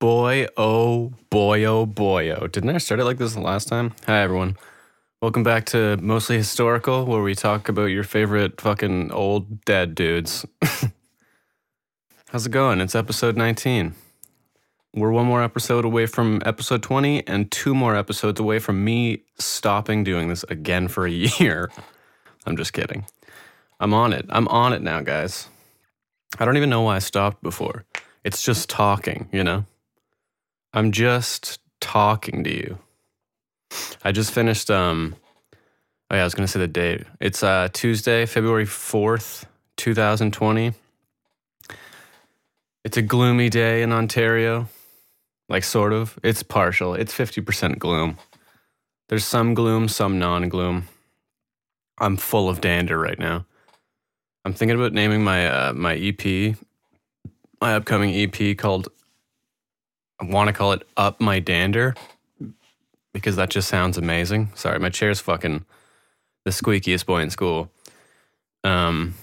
Boy, oh boy, oh boy, oh. Didn't I start it like this the last time? Hi, everyone. Welcome back to Mostly Historical, where we talk about your favorite fucking old dead dudes. How's it going? It's episode 19. We're one more episode away from episode 20 and two more episodes away from me stopping doing this again for a year. I'm just kidding. I'm on it. I'm on it now, guys. I don't even know why I stopped before. It's just talking, you know? I'm just talking to you. I just finished um oh yeah, I was gonna say the date. It's uh Tuesday, February fourth, two thousand twenty. It's a gloomy day in Ontario. Like sort of. It's partial. It's fifty percent gloom. There's some gloom, some non gloom. I'm full of dander right now. I'm thinking about naming my uh, my EP, my upcoming EP called. I want to call it "Up My Dander," because that just sounds amazing. Sorry, my chair's fucking the squeakiest boy in school. Um,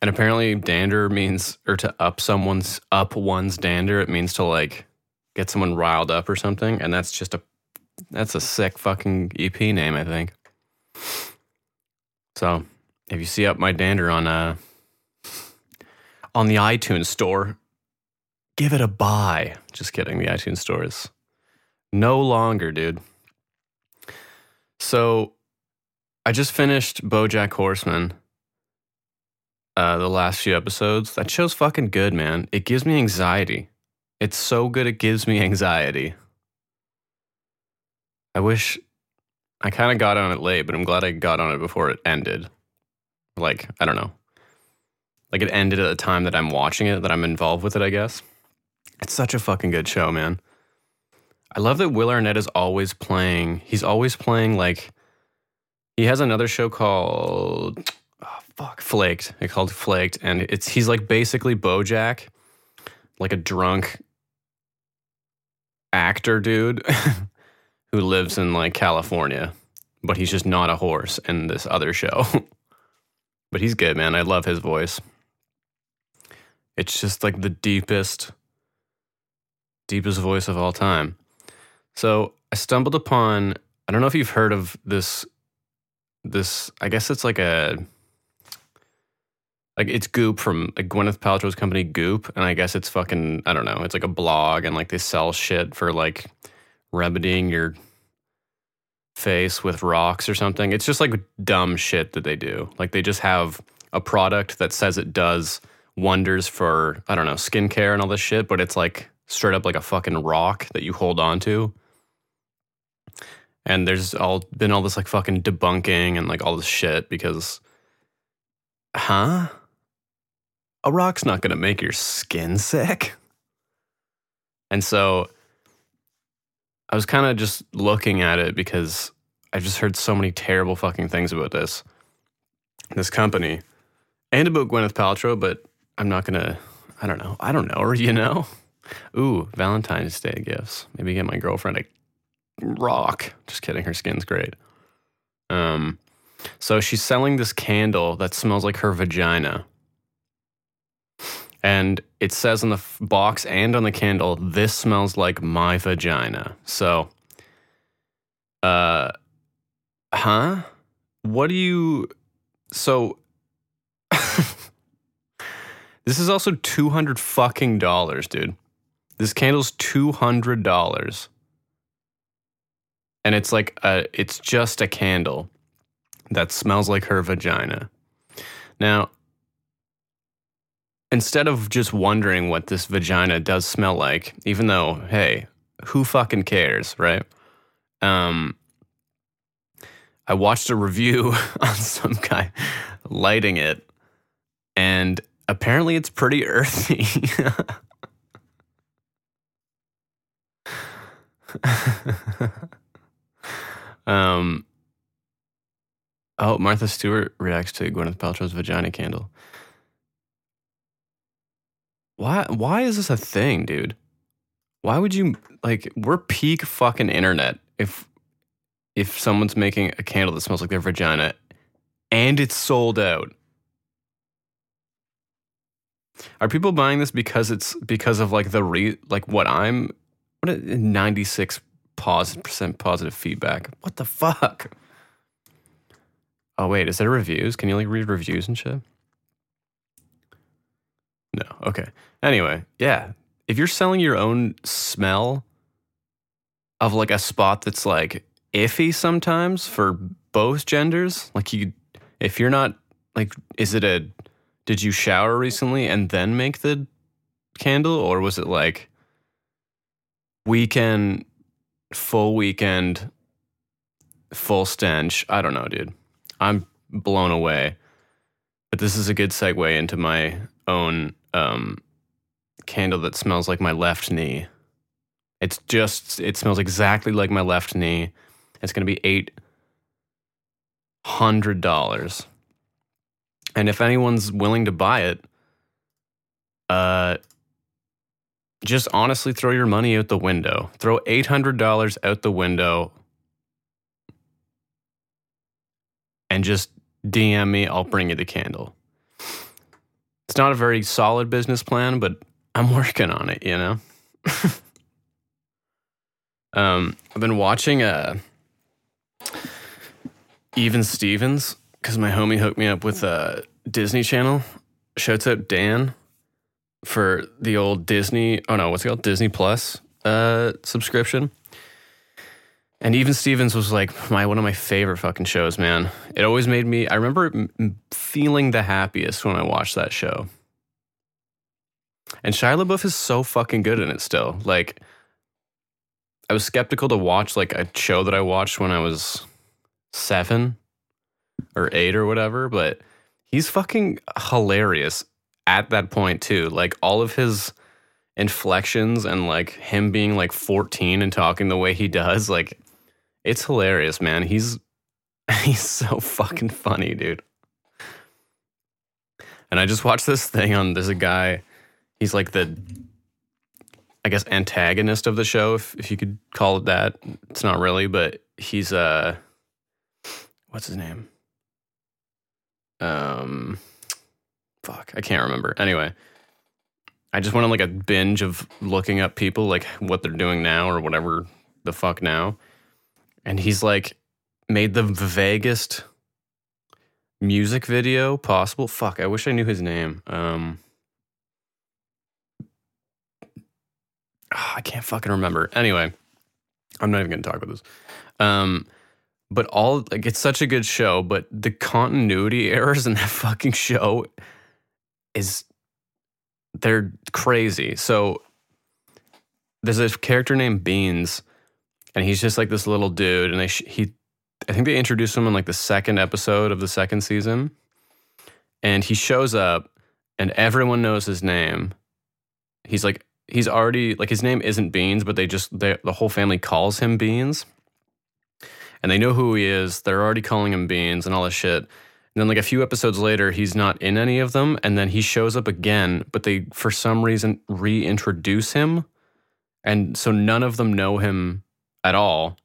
and apparently, dander means or to up someone's up one's dander. It means to like get someone riled up or something, and that's just a that's a sick fucking EP name, I think. So if you see up my dander on uh on the iTunes store, give it a buy. Just kidding. The iTunes store is no longer, dude. So I just finished BoJack Horseman. Uh, the last few episodes. That show's fucking good, man. It gives me anxiety. It's so good. It gives me anxiety. I wish I kind of got on it late, but I'm glad I got on it before it ended. Like, I don't know. Like it ended at the time that I'm watching it, that I'm involved with it, I guess. It's such a fucking good show, man. I love that Will Arnett is always playing. He's always playing like he has another show called oh, fuck Flaked. It's called Flaked, and it's he's like basically BoJack, like a drunk actor dude who lives in like California, but he's just not a horse in this other show. but he's good, man. I love his voice. It's just like the deepest, deepest voice of all time. So I stumbled upon. I don't know if you've heard of this. This, I guess it's like a, like it's Goop from like Gwyneth Paltrow's company Goop, and I guess it's fucking. I don't know. It's like a blog, and like they sell shit for like remedying your face with rocks or something. It's just like dumb shit that they do. Like they just have a product that says it does wonders for I don't know skincare and all this shit, but it's like straight up like a fucking rock that you hold on to. And there's all been all this like fucking debunking and like all this shit because, huh? A rock's not gonna make your skin sick. And so I was kind of just looking at it because I just heard so many terrible fucking things about this this company and about Gwyneth Paltrow, but I'm not gonna. I don't know. I don't know her. You know. Ooh, Valentine's Day gifts. Maybe get my girlfriend a rock. Just kidding. Her skin's great. Um, so she's selling this candle that smells like her vagina. And it says on the f- box and on the candle, this smells like my vagina. So, uh, huh? What do you. So, this is also 200 fucking dollars, dude. This candle's $200. And it's like a, it's just a candle that smells like her vagina. Now, instead of just wondering what this vagina does smell like, even though, hey, who fucking cares, right? Um, I watched a review on some guy lighting it, and apparently it's pretty earthy. um, oh, Martha Stewart reacts to Gwyneth Paltrow's vagina candle. Why? Why is this a thing, dude? Why would you like? We're peak fucking internet. If if someone's making a candle that smells like their vagina, and it's sold out. Are people buying this because it's because of like the re like what I'm What 96 positive percent positive feedback. What the fuck? Oh wait, is there reviews? Can you like read reviews and shit? No. Okay. Anyway, yeah. If you're selling your own smell of like a spot that's like iffy sometimes for both genders, like you if you're not like is it a did you shower recently and then make the candle or was it like weekend full weekend full stench. I don't know dude. I'm blown away. But this is a good segue into my own um, candle that smells like my left knee. It's just it smells exactly like my left knee. It's going to be eight hundred dollars. And if anyone's willing to buy it uh just honestly throw your money out the window. Throw $800 out the window and just DM me. I'll bring you the candle. It's not a very solid business plan, but I'm working on it, you know? um, I've been watching uh, Even Stevens because my homie hooked me up with a Disney Channel. Shouts out Dan for the old Disney. Oh no, what's it called? Disney Plus uh, subscription. And even Stevens was like my one of my favorite fucking shows, man. It always made me. I remember feeling the happiest when I watched that show. And Shia LaBeouf is so fucking good in it still. Like, I was skeptical to watch like a show that I watched when I was seven or eight or whatever, but he's fucking hilarious at that point too. Like all of his inflections and like him being like 14 and talking the way he does, like it's hilarious, man. He's he's so fucking funny, dude. And I just watched this thing on there's a guy, he's like the I guess antagonist of the show, if if you could call it that. It's not really, but he's uh what's his name? Um fuck, I can't remember. Anyway, I just went on like a binge of looking up people, like what they're doing now or whatever the fuck now. And he's like made the vaguest music video possible. Fuck, I wish I knew his name. Um, ah, I can't fucking remember. Anyway, I'm not even gonna talk about this. Um, but all like it's such a good show, but the continuity errors in that fucking show is they're crazy. So there's this character named Beans, and he's just like this little dude, and they sh- he I think they introduced him in like the second episode of the second season, and he shows up, and everyone knows his name. He's like he's already like his name isn't Beans, but they just they, the whole family calls him Beans, and they know who he is. They're already calling him Beans and all this shit. And then like a few episodes later, he's not in any of them, and then he shows up again, but they for some reason reintroduce him, and so none of them know him at all,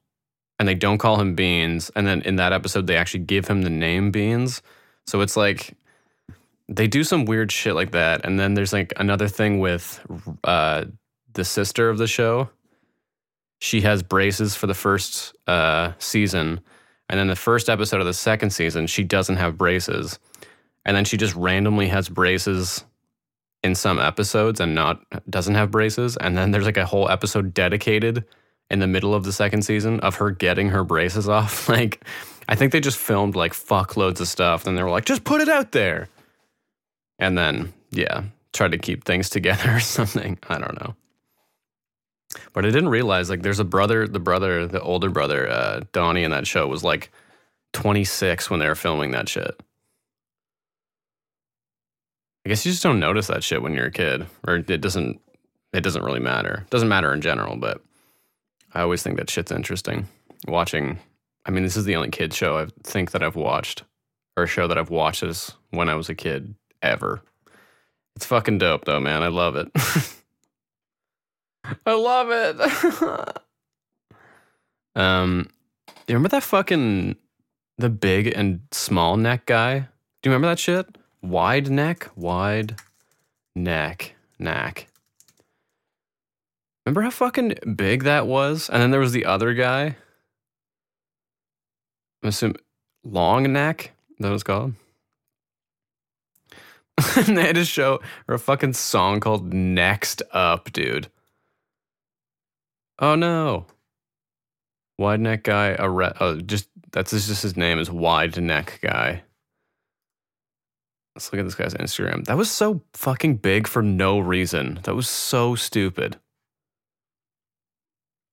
and they don't call him Beans. And then in that episode, they actually give him the name Beans. So it's like they do some weird shit like that. And then there's like another thing with uh, the sister of the show. She has braces for the first uh, season and then the first episode of the second season, she doesn't have braces. And then she just randomly has braces in some episodes and not doesn't have braces. And then there's like a whole episode dedicated in the middle of the second season of her getting her braces off. like I think they just filmed like fuckloads of stuff. Then they were like, just put it out there. And then, yeah, try to keep things together or something. I don't know. But I didn't realize like there's a brother, the brother, the older brother, uh, Donnie in that show was like 26 when they were filming that shit. I guess you just don't notice that shit when you're a kid, or it doesn't. It doesn't really matter. It doesn't matter in general, but I always think that shit's interesting. Watching, I mean, this is the only kid show I think that I've watched, or a show that I've watched as when I was a kid ever. It's fucking dope though, man. I love it. I love it. um, do you remember that fucking the big and small neck guy? Do you remember that shit? Wide neck, wide neck, neck. Remember how fucking big that was? And then there was the other guy. I'm assuming long neck. That was called. and they had a show or a fucking song called Next Up, dude. Oh no. Wide neck guy, a oh, just that's just his name is wide neck guy. Let's look at this guy's Instagram. That was so fucking big for no reason. That was so stupid.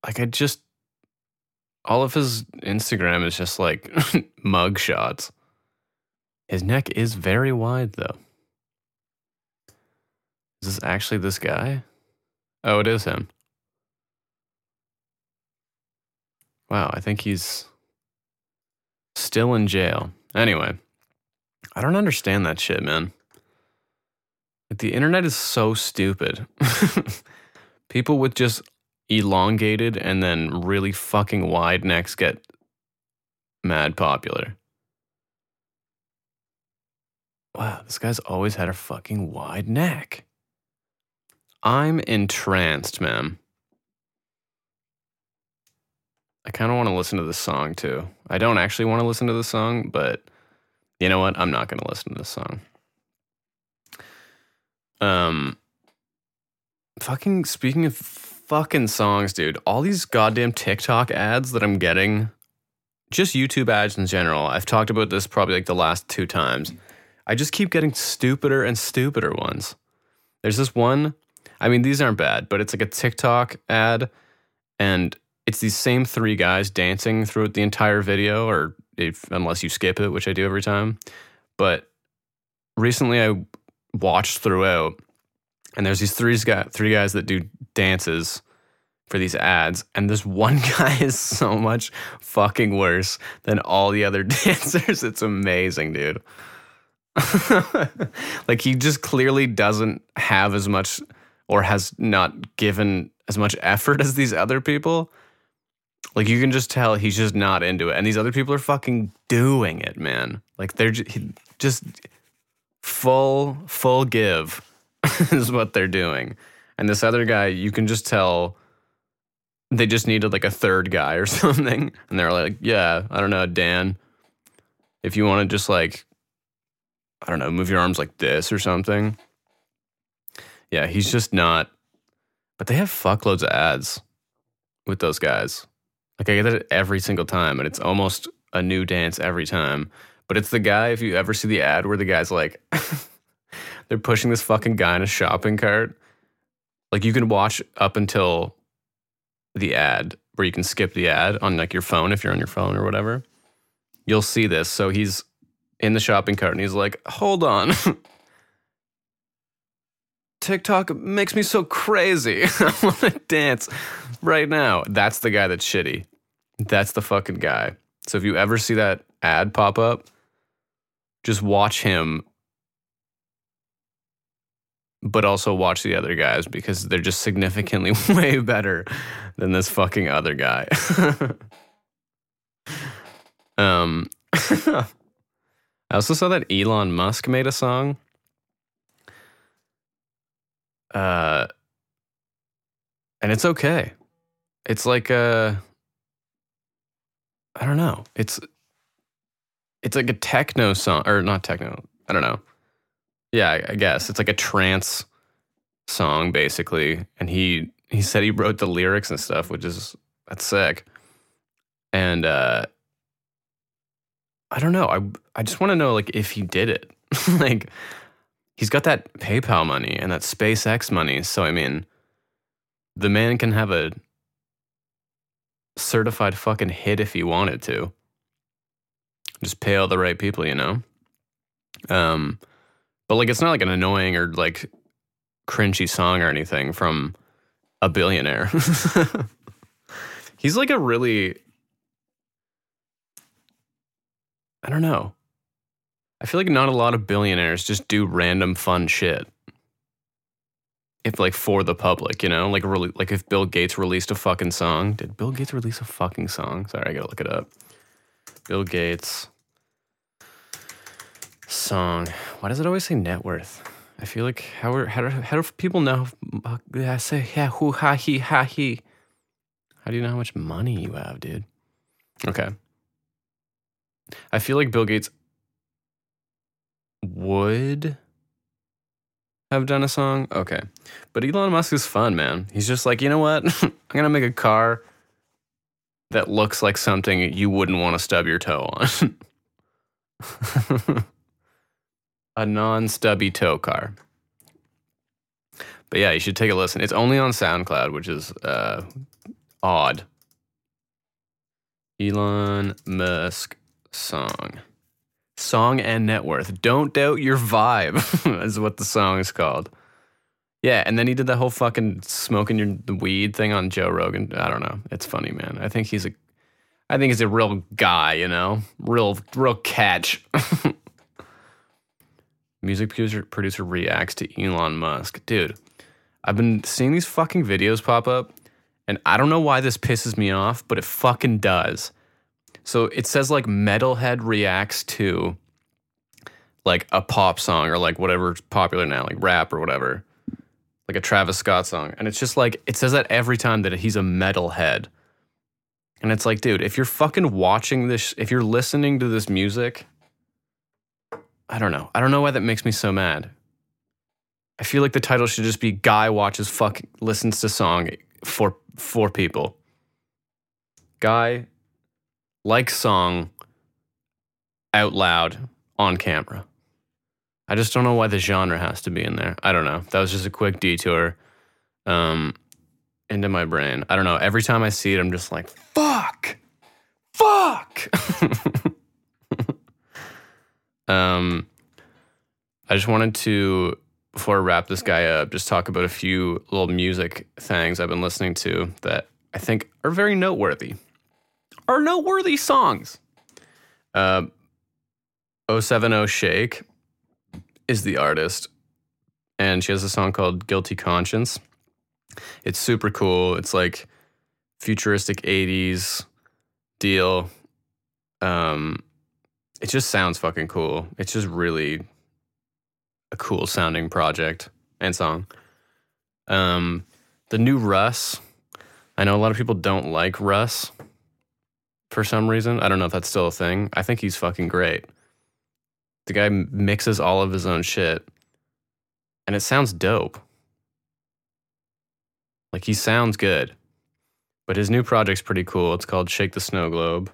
Like I just all of his Instagram is just like mug shots. His neck is very wide though. Is this actually this guy? Oh, it is him. Wow, I think he's still in jail. Anyway, I don't understand that shit, man. The internet is so stupid. People with just elongated and then really fucking wide necks get mad popular. Wow, this guy's always had a fucking wide neck. I'm entranced, man. I kind of want to listen to this song too. I don't actually want to listen to the song, but you know what? I'm not going to listen to this song. Um, fucking speaking of fucking songs, dude, all these goddamn TikTok ads that I'm getting, just YouTube ads in general. I've talked about this probably like the last two times. I just keep getting stupider and stupider ones. There's this one, I mean, these aren't bad, but it's like a TikTok ad, and it's these same three guys dancing throughout the entire video, or if, unless you skip it, which I do every time. But recently I watched throughout, and there's these three guys, three guys that do dances for these ads, and this one guy is so much fucking worse than all the other dancers. It's amazing, dude. like he just clearly doesn't have as much or has not given as much effort as these other people. Like you can just tell he's just not into it, and these other people are fucking doing it, man. Like they're just full full give is what they're doing, and this other guy, you can just tell they just needed like a third guy or something, and they're like, yeah, I don't know, Dan, if you want to just like, I don't know, move your arms like this or something. Yeah, he's just not. But they have fuckloads of ads with those guys. Like I get it every single time, and it's almost a new dance every time. But it's the guy, if you ever see the ad where the guy's like, they're pushing this fucking guy in a shopping cart. Like you can watch up until the ad where you can skip the ad on like your phone if you're on your phone or whatever. You'll see this. So he's in the shopping cart and he's like, hold on. TikTok makes me so crazy. I want to dance right now. That's the guy that's shitty. That's the fucking guy. So if you ever see that ad pop up, just watch him, but also watch the other guys because they're just significantly way better than this fucking other guy. um, I also saw that Elon Musk made a song. Uh, and it's okay. It's like a I don't know. It's it's like a techno song or not techno. I don't know. Yeah, I guess it's like a trance song basically, and he he said he wrote the lyrics and stuff, which is that's sick. And uh I don't know. I I just want to know like if he did it. like he's got that PayPal money and that SpaceX money, so I mean the man can have a certified fucking hit if he wanted to. Just pay all the right people, you know? Um, but like it's not like an annoying or like cringy song or anything from a billionaire. He's like a really I don't know. I feel like not a lot of billionaires just do random fun shit if like for the public, you know, like really, like if Bill Gates released a fucking song. Did Bill Gates release a fucking song? Sorry, I gotta look it up. Bill Gates song. Why does it always say net worth? I feel like how are, how do, how do people know? I say yeah, who ha he ha he. How do you know how much money you have, dude? Okay. I feel like Bill Gates would have done a song. Okay. But Elon Musk is fun, man. He's just like, you know what? I'm going to make a car that looks like something you wouldn't want to stub your toe on. a non stubby toe car. But yeah, you should take a listen. It's only on SoundCloud, which is uh, odd. Elon Musk song. Song and net worth. Don't doubt your vibe, is what the song is called. Yeah, and then he did that whole fucking smoking your the weed thing on Joe Rogan. I don't know. It's funny, man. I think he's a I think he's a real guy, you know? Real real catch. Music producer producer reacts to Elon Musk. Dude, I've been seeing these fucking videos pop up, and I don't know why this pisses me off, but it fucking does. So it says like Metalhead reacts to like a pop song or like whatever's popular now, like rap or whatever, like a Travis Scott song. And it's just like, it says that every time that he's a metalhead. And it's like, dude, if you're fucking watching this, if you're listening to this music, I don't know. I don't know why that makes me so mad. I feel like the title should just be "Guy watches fuck listens to song for for people." Guy like song out loud on camera. I just don't know why the genre has to be in there. I don't know. That was just a quick detour um, into my brain. I don't know. Every time I see it, I'm just like, fuck, fuck. um, I just wanted to, before I wrap this guy up, just talk about a few little music things I've been listening to that I think are very noteworthy are noteworthy songs. Uh, 070 Shake is the artist, and she has a song called Guilty Conscience. It's super cool. It's like futuristic 80s deal. Um, it just sounds fucking cool. It's just really a cool sounding project and song. Um, the new Russ. I know a lot of people don't like Russ for some reason. I don't know if that's still a thing. I think he's fucking great. The guy mixes all of his own shit and it sounds dope. Like he sounds good. But his new project's pretty cool. It's called Shake the Snow Globe.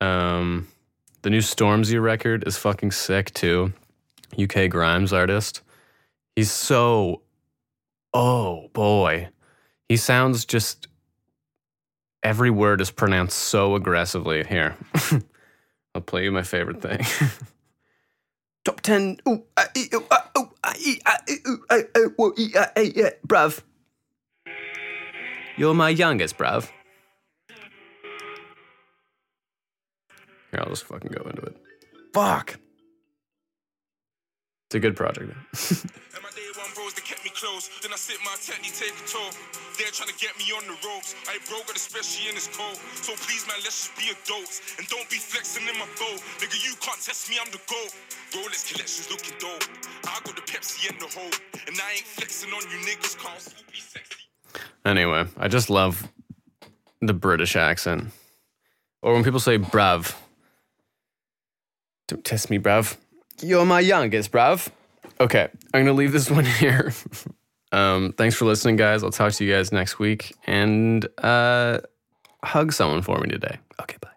Um the new Stormzy record is fucking sick too. UK Grimes artist. He's so oh boy. He sounds just every word is pronounced so aggressively. Here, I'll play you my favorite thing. Top 10. Ooh, uh, ooh, uh, ooh, uh, uh, ooh, uh, uh, whoa, uh, uh, yeah, bruv. You're my youngest, bruv. Here, I'll just fucking go into it. Fuck. It's a good project. close. Then I sit my technique, take a toll. They're trying to get me on the ropes. I broke it, especially in this cold. So please, man, let's just be adults. And don't be flexing in my boat. Nigga, you can't test me, I'm the GOAT. Rolex collections looking dope. I got the Pepsi and the hoe. And I ain't flexing on you niggas, cause. Anyway, I just love the British accent. Or when people say bruv. Don't test me, bruv. You're my youngest, bruv. Okay, I'm gonna leave this one here. um, thanks for listening, guys. I'll talk to you guys next week, and uh, hug someone for me today. Okay, bye.